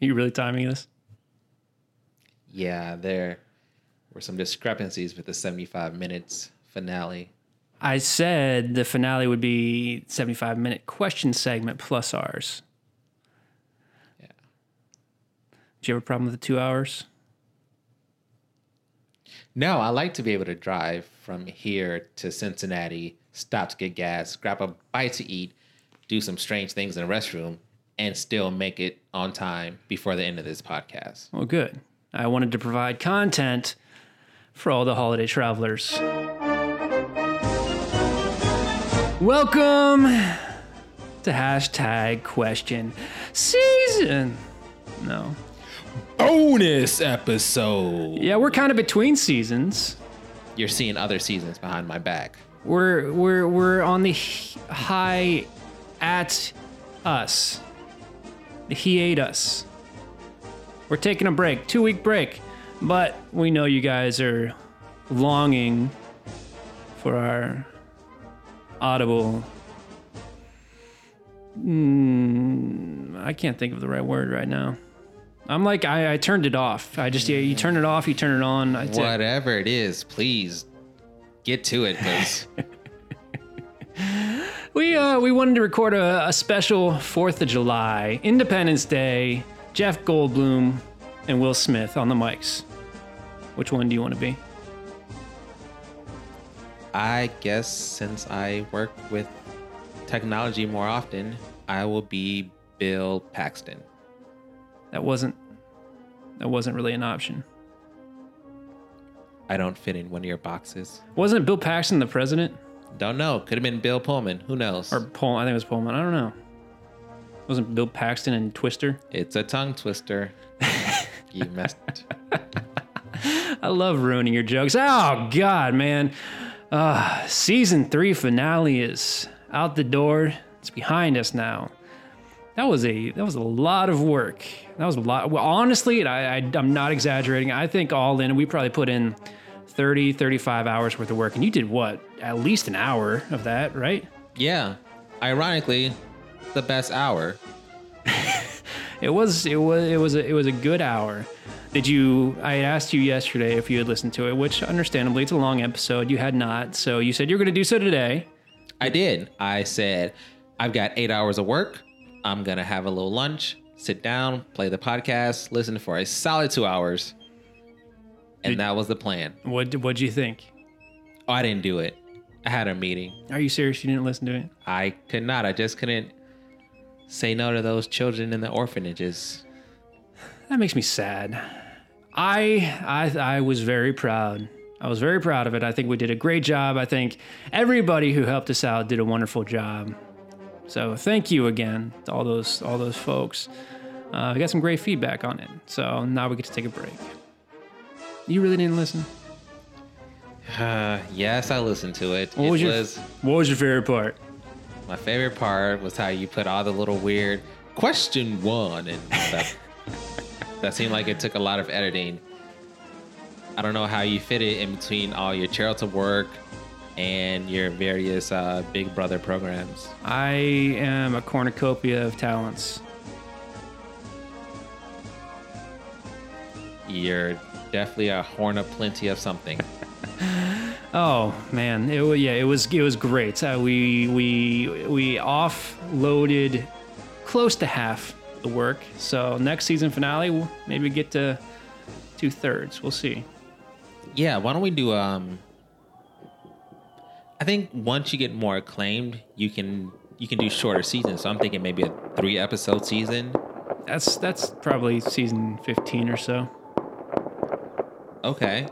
you really timing this? Yeah, there were some discrepancies with the 75 minutes finale. I said the finale would be 75 minute question segment plus ours. Yeah. Do you have a problem with the two hours? No, I like to be able to drive from here to Cincinnati, stop to get gas, grab a bite to eat, do some strange things in the restroom, and still make it on time before the end of this podcast. Well, good. I wanted to provide content for all the holiday travelers. Welcome to hashtag question season. No. Bonus episode. Yeah, we're kind of between seasons. You're seeing other seasons behind my back. We're we're we're on the high at us. He ate us. We're taking a break, two week break, but we know you guys are longing for our audible. Mm, I can't think of the right word right now. I'm like I, I turned it off. I just yeah, you turn it off, you turn it on. Whatever it is, please get to it, because We uh we wanted to record a, a special Fourth of July, Independence Day, Jeff Goldblum and Will Smith on the mics. Which one do you want to be? I guess since I work with technology more often, I will be Bill Paxton. That wasn't that wasn't really an option. I don't fit in one of your boxes. Wasn't Bill Paxton the president Don't know. Could have been Bill Pullman. Who knows? or Pullman? I think it was Pullman. I don't know. Wasn't Bill Paxton and Twister? It's a tongue twister. you messed. It. I love ruining your jokes. Oh God, man. Uh, season three finale is out the door. It's behind us now. That was a that was a lot of work. That was a lot. Well, honestly, I, I I'm not exaggerating. I think all in, we probably put in 30, 35 hours worth of work, and you did what? At least an hour of that, right? Yeah. Ironically, the best hour. It was it was it was a, it was a good hour. Did you? I asked you yesterday if you had listened to it, which understandably it's a long episode. You had not, so you said you're going to do so today. I did. I said, I've got eight hours of work. I'm going to have a little lunch, sit down, play the podcast, listen for a solid two hours. And Did- that was the plan. What what'd you think? Oh, I didn't do it. I had a meeting. Are you serious? You didn't listen to it? I could not. I just couldn't say no to those children in the orphanages. That makes me sad. I I I was very proud. I was very proud of it. I think we did a great job. I think everybody who helped us out did a wonderful job. So thank you again to all those all those folks. Uh, I got some great feedback on it. So now we get to take a break. You really didn't listen. Uh, yes, I listened to it. What it was your was What was your favorite part? my favorite part was how you put all the little weird question one and stuff. that seemed like it took a lot of editing. I don't know how you fit it in between all your charitable work and your various uh, Big Brother programs. I am a cornucopia of talents. You're definitely a horn of plenty of something. Oh man, it yeah, it was it was great. Uh, we we we offloaded close to half the work. So next season finale, we'll maybe get to two thirds. We'll see. Yeah, why don't we do um I think once you get more acclaimed, you can you can do shorter seasons. So I'm thinking maybe a 3 episode season. That's that's probably season fifteen or so. Okay.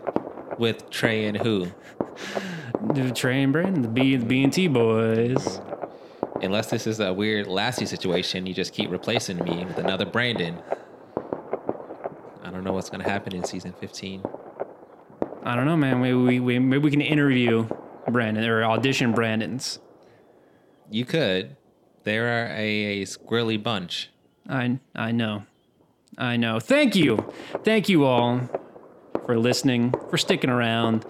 With Trey and who? Trey and Brandon, the B the B and T boys. Unless this is a weird Lassie situation, you just keep replacing me with another Brandon. I don't know what's gonna happen in season 15. I don't know, man. Maybe we, we maybe we can interview Brandon or audition Brandon's. You could. There are a, a squirrely bunch. I I know. I know. Thank you. Thank you all for listening, for sticking around,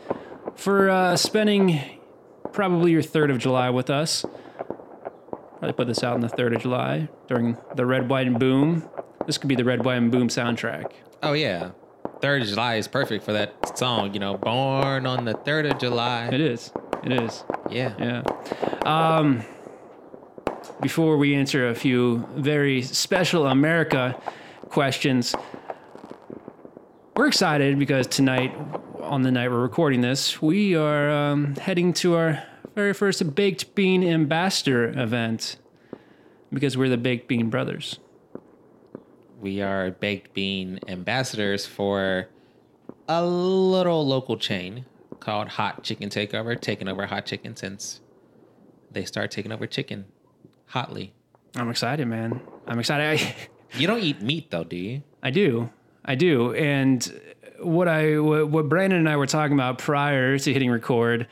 for uh, spending probably your 3rd of July with us. Probably put this out on the 3rd of July during the Red, White, and Boom. This could be the Red, White, and Boom soundtrack. Oh yeah, Third of July is perfect for that song. You know, born on the third of July. It is. It is. Yeah. Yeah. Um, before we answer a few very special America questions, we're excited because tonight, on the night we're recording this, we are um, heading to our very first Baked Bean Ambassador event because we're the Baked Bean Brothers. We are baked bean ambassadors for a little local chain called Hot Chicken Takeover, taking over hot chicken since they start taking over chicken hotly. I'm excited, man. I'm excited. I, You don't eat meat though, do you? I do. I do. And what I what, Brandon and I were talking about prior to hitting record,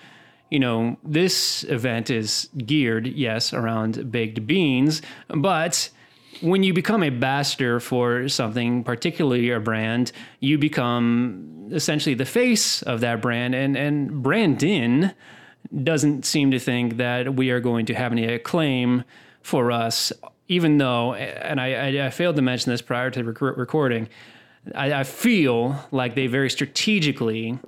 you know, this event is geared, yes, around baked beans, but when you become a ambassador for something, particularly a brand, you become essentially the face of that brand. And and Brandon doesn't seem to think that we are going to have any acclaim for us, even though, and I, I, I failed to mention this prior to rec- recording, I, I feel like they very strategically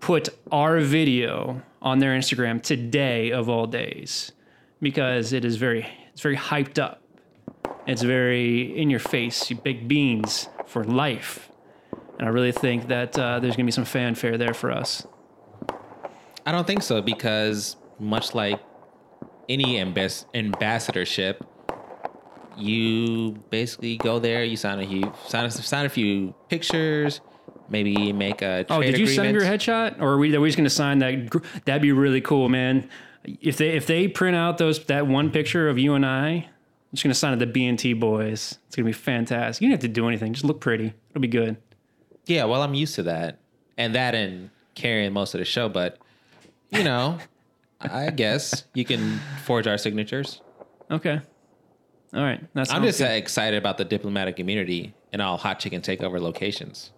put our video on their Instagram today of all days because it is very it's very hyped up. It's very in your face, you big beans for life. And I really think that uh, there's going to be some fanfare there for us. I don't think so because much like any ambas- ambassadorship, you basically go there, you sign a few, sign a, sign a few pictures, maybe make a. Oh, did you send your headshot, or are we, are we just going to sign that? That'd be really cool, man. If they if they print out those that one picture of you and I, I'm just going to sign it the B and T boys. It's going to be fantastic. You don't have to do anything; just look pretty. It'll be good. Yeah, well, I'm used to that, and that and carrying most of the show, but you know, I guess you can forge our signatures. Okay. All right. That's I'm just uh, excited about the diplomatic immunity in all hot chicken takeover locations.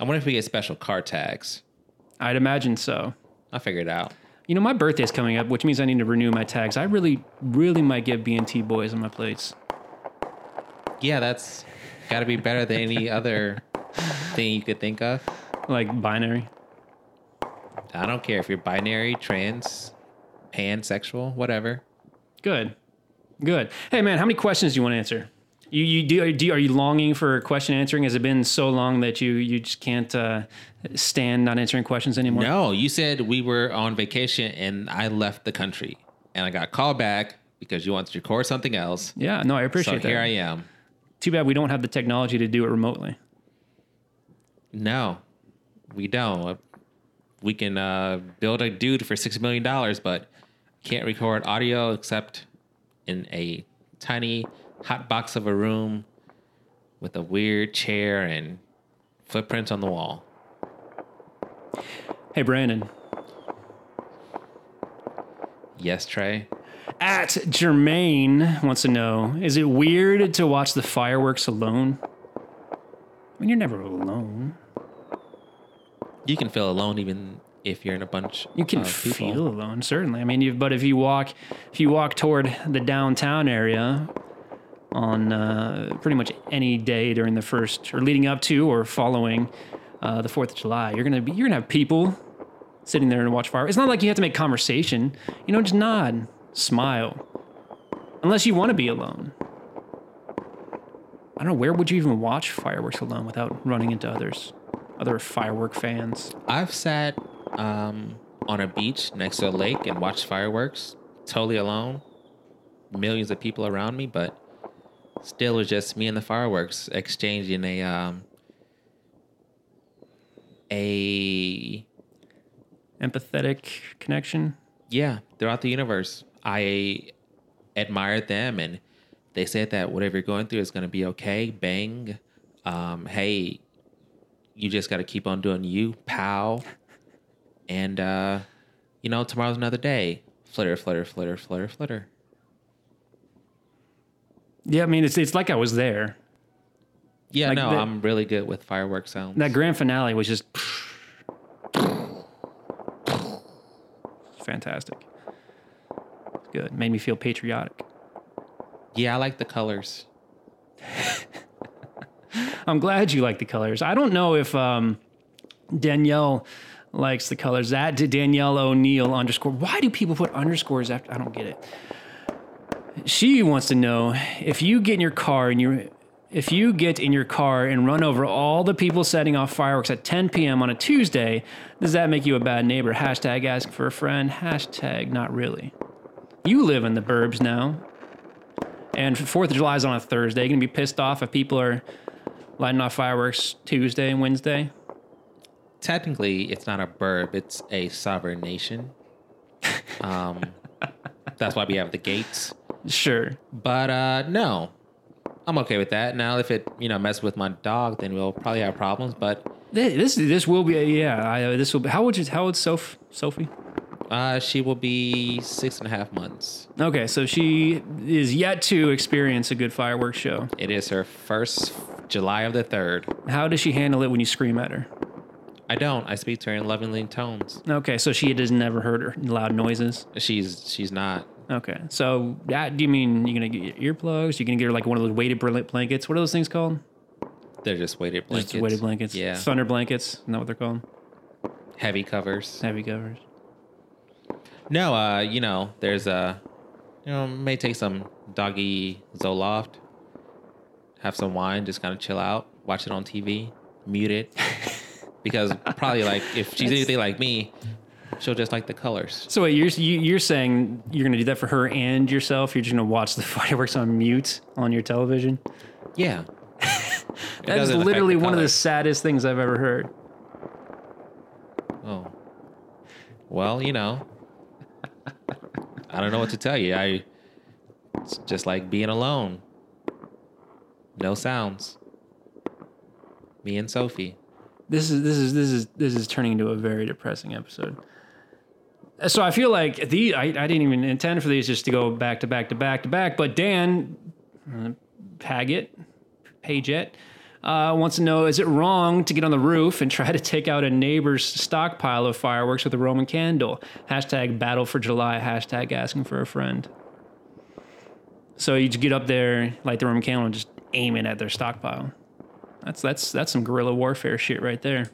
I wonder if we get special car tags. I'd imagine so. I'll figure it out. You know, my birthday's coming up, which means I need to renew my tags. I really, really might get B and T boys on my plates. Yeah, that's got to be better than any other thing you could think of. Like binary. I don't care if you're binary, trans, pansexual, whatever. Good. Good. Hey man, how many questions do you want to answer? You you do, do are you longing for question answering? Has it been so long that you you just can't uh, stand not answering questions anymore? No, you said we were on vacation and I left the country and I got called back because you wanted to record something else. Yeah, no, I So appreciate that. here I am. Too bad we don't have the technology to do it remotely. No, we don't. We can uh, build a dude for six million dollars, but can't record audio except in a tiny hot box of a room with a weird chair and footprints on the wall. Hey Brandon, Yes, Trey. at Jermaine wants to know: Is it weird to watch the fireworks alone? I mean, you're never alone. You can feel alone even if you're in a bunch. You can feel alone, certainly. I mean, you, but if you walk, if you walk toward the downtown area on uh, pretty much any day during the first or leading up to or following uh, the Fourth of July, you're gonna be you're gonna have people sitting there and watch fire. It's not like you have to make conversation. You know, just nod, smile, unless you want to be alone. I don't know where would you even watch fireworks alone without running into others, other firework fans. I've sat um, on a beach next to a lake and watched fireworks totally alone. Millions of people around me, but still it was just me and the fireworks exchanging a um, a Empathetic connection. yeah throughout the universe. I admired them and they said that whatever you're going through is going to be okay. Bang. Um, hey, you just got to keep on doing you, pow. And, uh, you know, tomorrow's another day. Flitter, flitter, flitter, flitter, flitter. Yeah, I mean, it's it's like I was there. Yeah, Like no, I'm really good with fireworks sounds. That grand finale was just fantastic. Good. Made me feel patriotic. yeah, I like the colors. I'm glad you like the colors. I don't know if um, Danielle likes the colors. That to Danielle O'Neill underscore. Why do people put underscores after? I don't get it. She wants to know if you get in your car and you if you get in your car and run over all the people setting off fireworks at 10 p.m. on a Tuesday, does that make you a bad neighbor? Hashtag ask for a friend. Hashtag not really. You live in the burbs now. And Fourth of July is on a Thursday. You're gonna be pissed off if people are lighting off fireworks Tuesday and Wednesday. Technically, it's not a burb; it's a sovereign nation. Um, that's why we have the gates. Sure. But uh, no, I'm okay with that. Now, if it you know messes with my dog, then we'll probably have problems. But This this will be yeah. I, this will be. How old is how old's Soph Sophie? uh, she will be six and a half months. Okay, so she is yet to experience a good fireworks show. It is her first July of the third. How does she handle it when you scream at her? I don't. I speak to her in lovingly tones. Okay, so she has never heard her loud noises. She's she's not. Okay, so that, do you mean you're gonna get your earplugs? You're gonna get her like one of those weighted bl- blankets? What are those things called? They're just weighted blankets. Just weighted blankets. Yeah. Thunder blankets. Isn't that what they're called? Heavy covers. Heavy covers. No, uh, you know, there's a, you know, may take some doggy Zoloft, have some wine, just kind of chill out, watch it on TV, mute it, because probably like if she's anything like me, she'll just like the colors. So wait, you're you- you're saying you're gonna do that for her and yourself? You're just gonna watch the fireworks on mute on your television? Yeah, That is literally one of the saddest things I've ever heard. Oh, well, you know, I don't know what to tell you. I, it's just like being alone. No sounds. Me and Sophie. This is this is this is this is turning into a very depressing episode. So I feel like the I, I didn't even intend for these just to go back to back to back to back, but Dan uh, Paget, Paget, uh, wants to know: Is it wrong to get on the roof and try to take out a neighbor's stockpile of fireworks with a Roman candle? Hashtag Battle for July. Hashtag Asking for a friend. So you just get up there, light the Roman candle, and just aim it at their stockpile. That's that's that's some guerrilla warfare shit right there.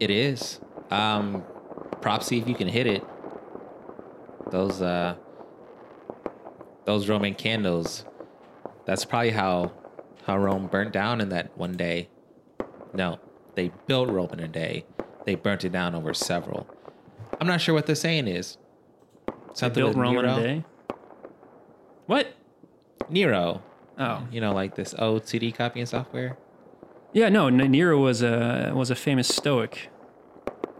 It is. Um, props if you can hit it. Those uh, those Roman candles. That's probably how how Rome burnt down in that one day. No, they built Rome in a day. They burnt it down over several. I'm not sure what the saying is. Something Built with Rome in Nero. a day. What? Nero. Oh, You know, like this old CD copying software. Yeah. No, Nero was a was a famous Stoic.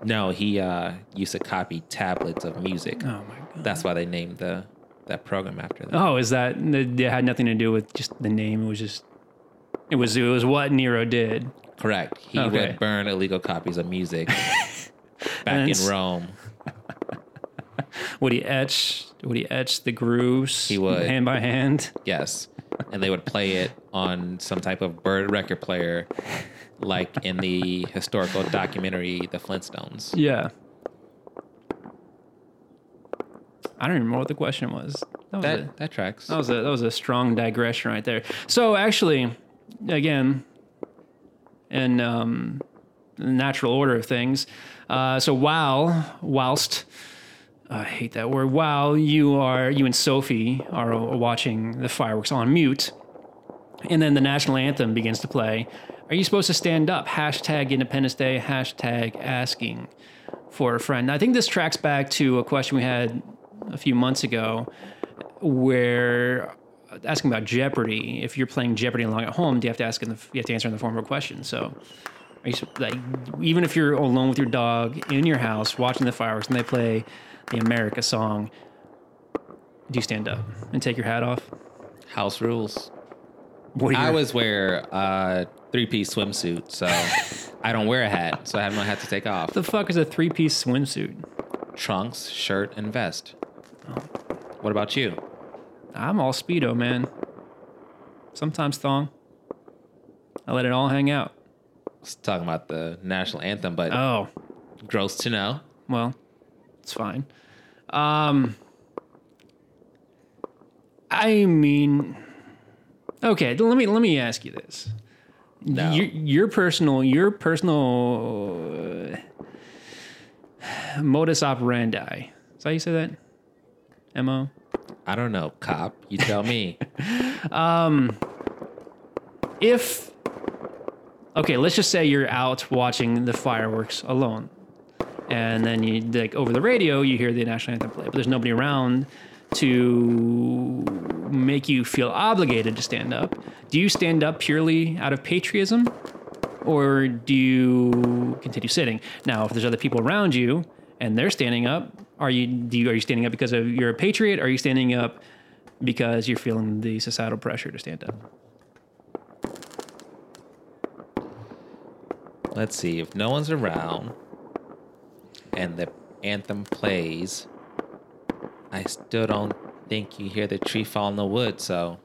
No, he uh, used to copy tablets of music. Oh my god. That's why they named the that program after that. Oh, is that it had nothing to do with just the name? It was just it was it was what Nero did. Correct. He Okay. would burn illegal copies of music back in Rome. Would he etch? Would he etch the grooves? He would. hand by hand. Yes. And they would play it on some type of bird record player, like in the historical documentary The Flintstones. Yeah. I don't even know what the question was. That was. That that tracks. That was a that was a strong digression right there. So actually, again, in um, natural order of things, uh, so while whilst I hate that word, while you are you and Sophie are watching the fireworks on mute, and then the national anthem begins to play, are you supposed to stand up? Hashtag Independence Day. Hashtag asking for a friend. I think this tracks back to a question we had a few months ago where uh, asking about Jeopardy. If you're playing Jeopardy along at home, do you have to ask in the you have to answer in the form of a question? So, like even if you're alone with your dog in your house watching the fireworks and they play the America song, do you stand up and take your hat off? House rules. What I always wear a three piece swimsuit, so I don't wear a hat, so I have no hat to take off. What the fuck is a three piece swimsuit? Trunks, shirt, and vest. Oh. What about you? I'm all speedo, man. Sometimes thong. I let it all hang out. I was talking about the national anthem, but Oh, gross to know. well, it's fine. Um, I mean, okay. Let me let me ask you this: No. Your, your personal, your personal uh, modus operandi. Is that how you say that? Mo. I don't know, cop. You tell me. If okay, let's just say you're out watching the fireworks alone, and then you like over the radio you hear the national anthem play, but there's nobody around to make you feel obligated to stand up. Do you stand up purely out of patriotism, or do you continue sitting? Now, if there's other people around you and they're standing up, are you do you are you standing up because of you're a patriot? Are you standing up because you're feeling the societal pressure to stand up? Let's see. If no one's around and the anthem plays, I still don't think you hear the tree fall in the wood. So,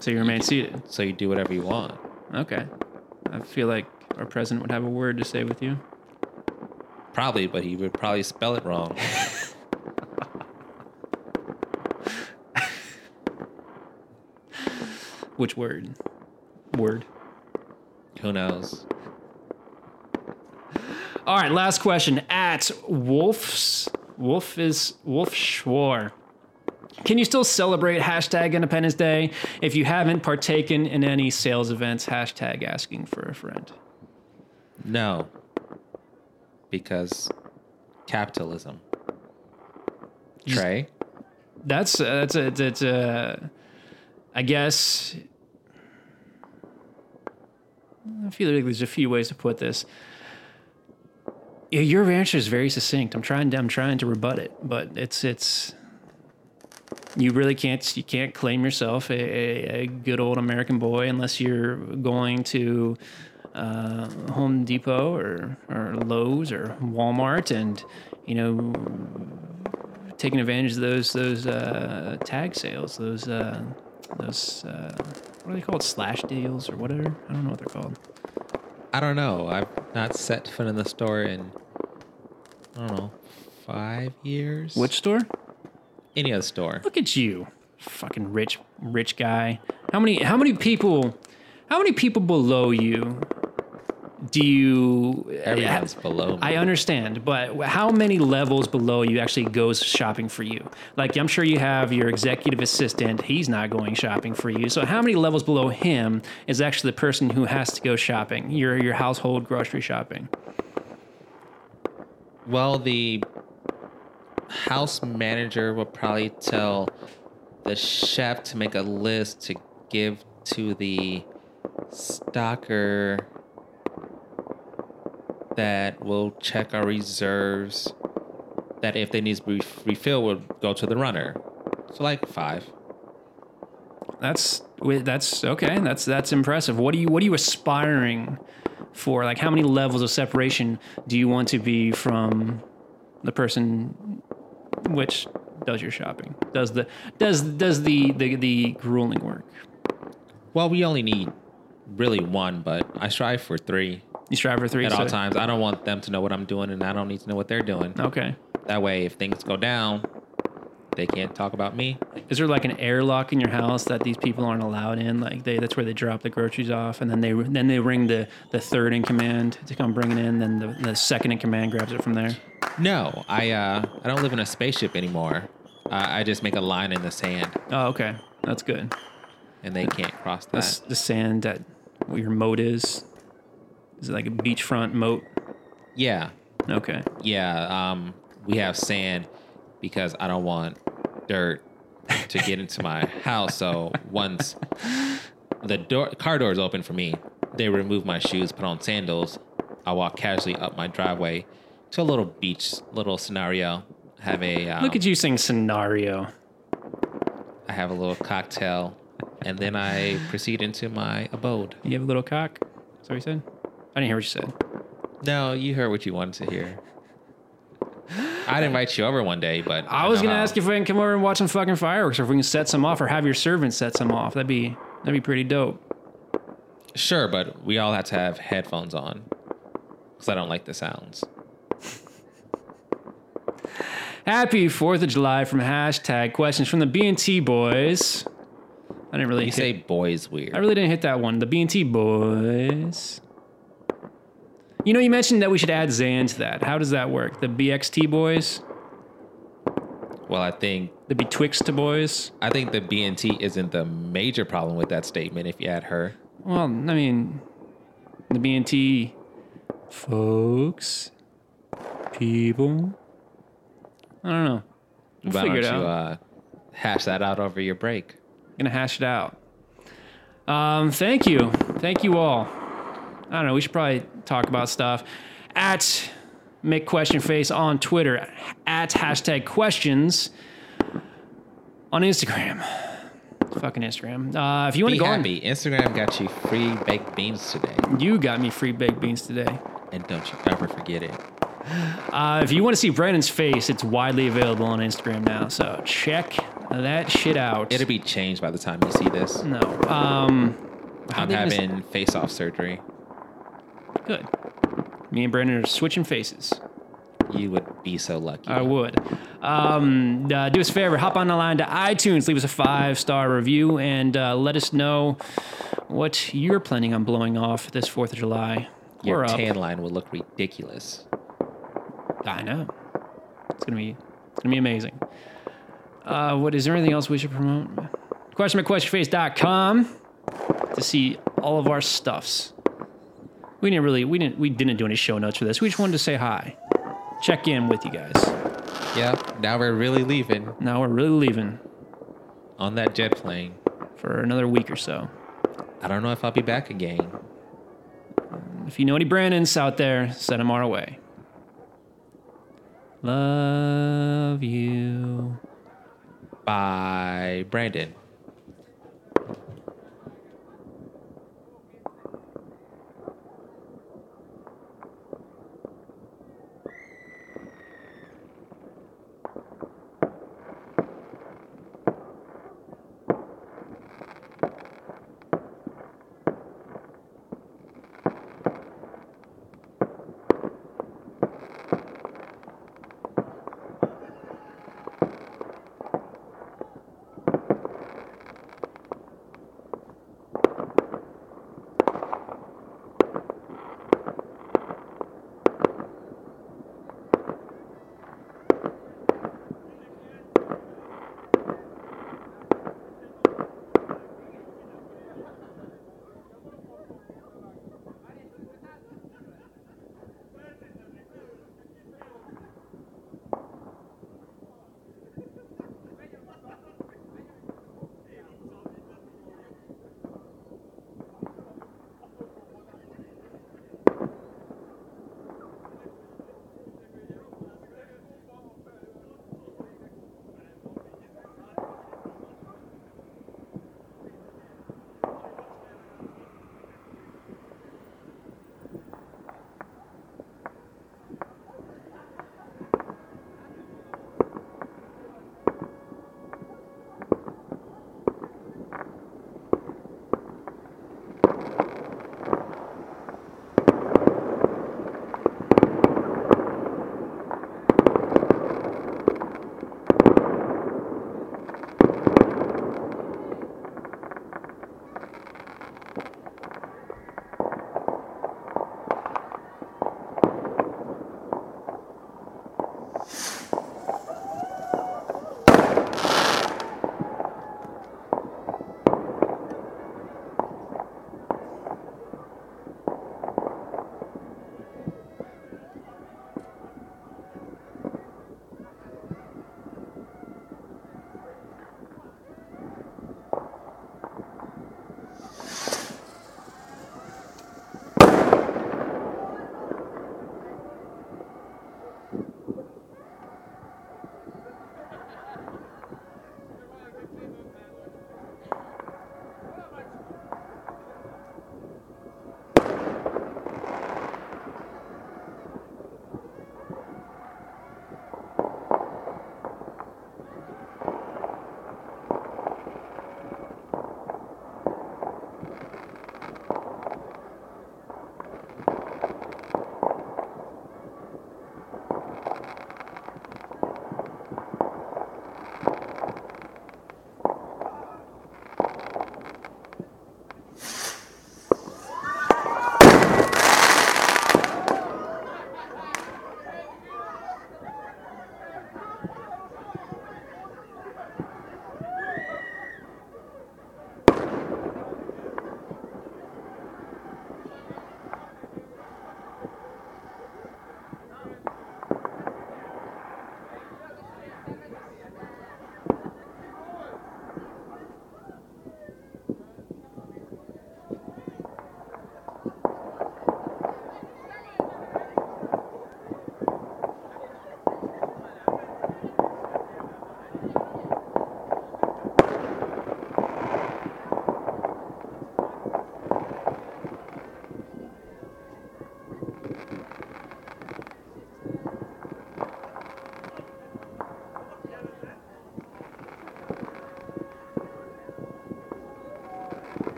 So you remain seated. so you do whatever you want. Okay. I feel like our president would have a word to say with you. Probably, but he would probably spell it wrong. Which word? Word. Who knows? All right, last question. At Wolf's Wolf is Wolf Schwar. Can you still celebrate hashtag Independence Day if you haven't partaken in any sales events? Hashtag asking for a friend. No. Because capitalism. Trey? That's uh, that's a that's a. I guess. I feel like there's a few ways to put this. Your answer is very succinct. I'm trying to I'm trying to rebut it, but it's it's. You really can't you can't claim yourself a, a, a good old American boy unless you're going to uh, Home Depot or or Lowe's or Walmart and you know taking advantage of those those uh, tag sales, those uh, those uh, what are they called? Slash deals or whatever. I don't know what they're called. I don't know. I've not set foot in the store in, I don't know, five years? Which store? Any other store. Look at you, fucking rich rich guy. How many how many people how many people below you do you Everyone's below me. I understand, but how many levels below you actually goes shopping for you? Like I'm sure you have your executive assistant, he's not going shopping for you. So how many levels below him is actually the person who has to go shopping? Your your household grocery shopping. Well, the house manager will probably tell the chef to make a list to give to the stalker that will check our reserves. That if they need to be refilled, will go to the runner. So like five. That's that's okay. That's that's impressive. What do you what are you aspiring for? Like how many levels of separation do you want to be from the person which does your shopping? Does the does does the the, the grueling work? Well, we only need really one, but I strive for three You strive for three at all times. I don't want them to know what I'm doing, and I don't need to know what they're doing. Okay. That way, if things go down, they can't talk about me. Is there like an airlock in your house that these people aren't allowed in? Like they that's where they drop the groceries off, and then they then they ring the the third in command to come bring it in. Then the, the second in command grabs it from there. No, I uh, I don't live in a spaceship anymore. Uh, I just make a line in the sand, Oh, okay, that's good. and they can't cross that. That's the sand that where your moat is. Is it like a beachfront moat? Yeah, Okay. yeah. Um, we have sand because I don't want dirt to get into my house. So once the door car door is open for me, they remove my shoes, put on sandals. I walk casually up my driveway to a little beach little scenario. Have a um, Look at you saying scenario. I have a little cocktail, and then I proceed into my abode. You have a little cock. What you said. I didn't hear what you said. No, you heard what you wanted to hear. I'd invite you over one day, but I was gonna how- ask if we can come over and watch some fucking fireworks, or if we can set some off, or have your servants set some off. That'd be that'd be pretty dope. Sure, but we all have to have headphones on because I don't like the sounds. Happy Fourth of July from hashtag questions from the B and T boys. I didn't really You hit, say boys weird. I really didn't hit that one. The B&T boys. You know, you mentioned that we should add Zan to that. How does that work? The BXT boys? well, I think The Betwixt boys? I think the BNT isn't the major problem with that statement. If you add her, Well, I mean, the BNT folks, people. I don't know. We'll why figure don't it you uh, hash that out over your break? Gonna hash it out. Um, thank you, thank you all. I don't know. We should probably talk about stuff at make question face on Twitter at hashtag questions on Instagram. Fucking Instagram. Uh, if you want to go on, happy. Instagram got you free baked beans today, you got me free baked beans today. and don't you ever forget it. Uh, if you want to see Brandon's face, it's widely available on Instagram now. So check that shit out. It'll be changed by the time you see this. no. Um, I'm they gonna s- having face-off surgery. Good. Me and Brandon are switching faces. You would be so lucky. I would. Um, uh, do us a favor, hop on the line to iTunes, leave us a five star review, and uh, let us know what you're planning on blowing off this 4th of July. Your up. tan line would look ridiculous. I know. It's gonna be it's gonna be amazing. Uh, what is there anything else we should promote? Question at questionface.com to see all of our stuffs. We didn't really we didn't we didn't do any show notes for this. We just wanted to say hi. Check in with you guys. Yeah. Now we're really leaving Now we're really leaving on that jet plane. for another week or so. I don't know if I'll be back again. If you know any Brandons out there, send them our way. Love you. Bye, Brandon.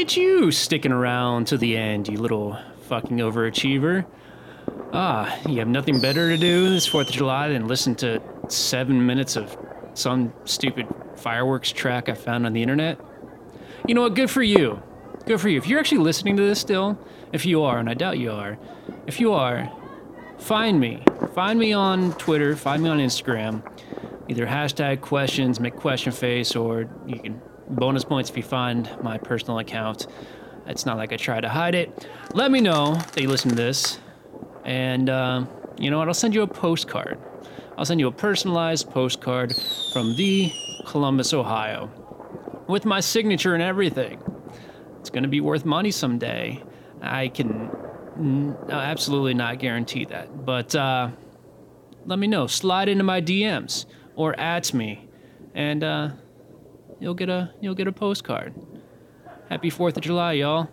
At you sticking around to the end, you little fucking overachiever. Ah, you have nothing better to do this 4th of July than listen to seven minutes of some stupid fireworks track I found on the internet? You know what? Good for you. Good for you. If you're actually listening to this still, if you are, and I doubt you are, if you are, find me. Find me on Twitter, find me on Instagram. Either hashtag questions, make question face, or you can bonus points if you find my personal account. It's not like I try to hide it. Let me know that you listen to this. And uh, you know what? I'll send you a postcard. I'll send you a personalized postcard from the Columbus, Ohio, with my signature and everything. It's going to be worth money someday. I can n- absolutely not guarantee that. But uh, let me know. Slide into my DMs or at me, and uh, you'll get a you'll get a postcard. Happy Fourth of July, y'all.